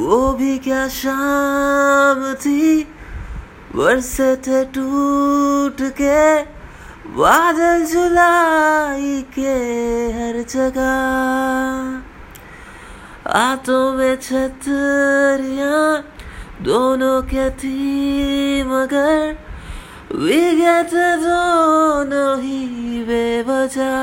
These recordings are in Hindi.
वो भी क्या शाम थी? बरसे थे टूट के, बादल जुलाई के हर जगह। हाथों में छतरियाँ दोनों के थी, मगर विगत दोनों ही बेवजह।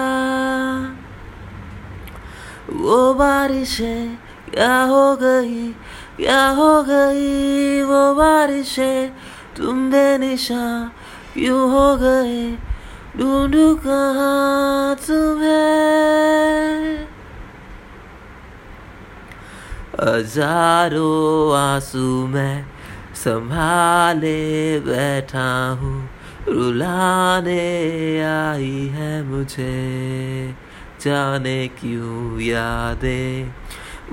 वो बारिश क्या हो गई? क्या हो गई वो बारिश तुम बेनिशा क्यों हो गए? ढूंढू कहाँ तुम्हें? हज़ारों आँसू मैं संभाले बैठा हूँ, रुलाने आई है मुझे, जाने क्यों यादें?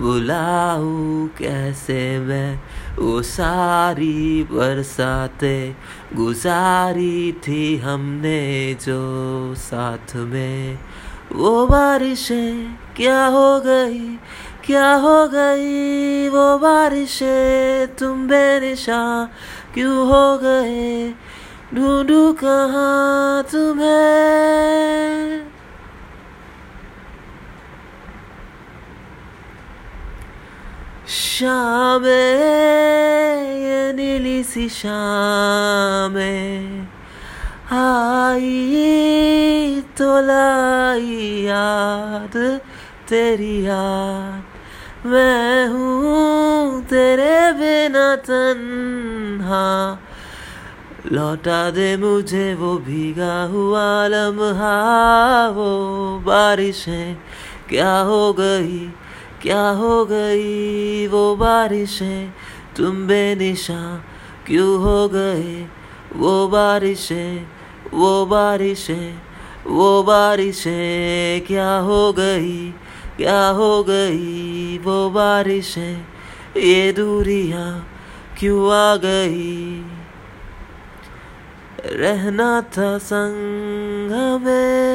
बुलाऊ कैसे मैं? वो सारी बरसाते गुजारी थी हमने जो साथ में। वो बारिशें क्या हो गई? क्या हो गई? वो बारिशें तुम बेनिशा क्यों हो गए? ढूंढू कहाँ तुम्हें? शाम नीली सी शाम। आई तो लाई याद, तेरी याद। मैं हूँ तेरे बिना तन्हा। लौटा दे मुझे वो भीगा हुआ लम्हा, वो बारिशें, क्या हो गई? क्या हो गई वो बारिशें तुम बेनिशा क्यों हो गए? वो बारिशें वो बारिशें वो बारिशें क्या हो गई, क्या हो गई वो बारिशें ये दूरियाँ क्यों आ गई? रहना था संग में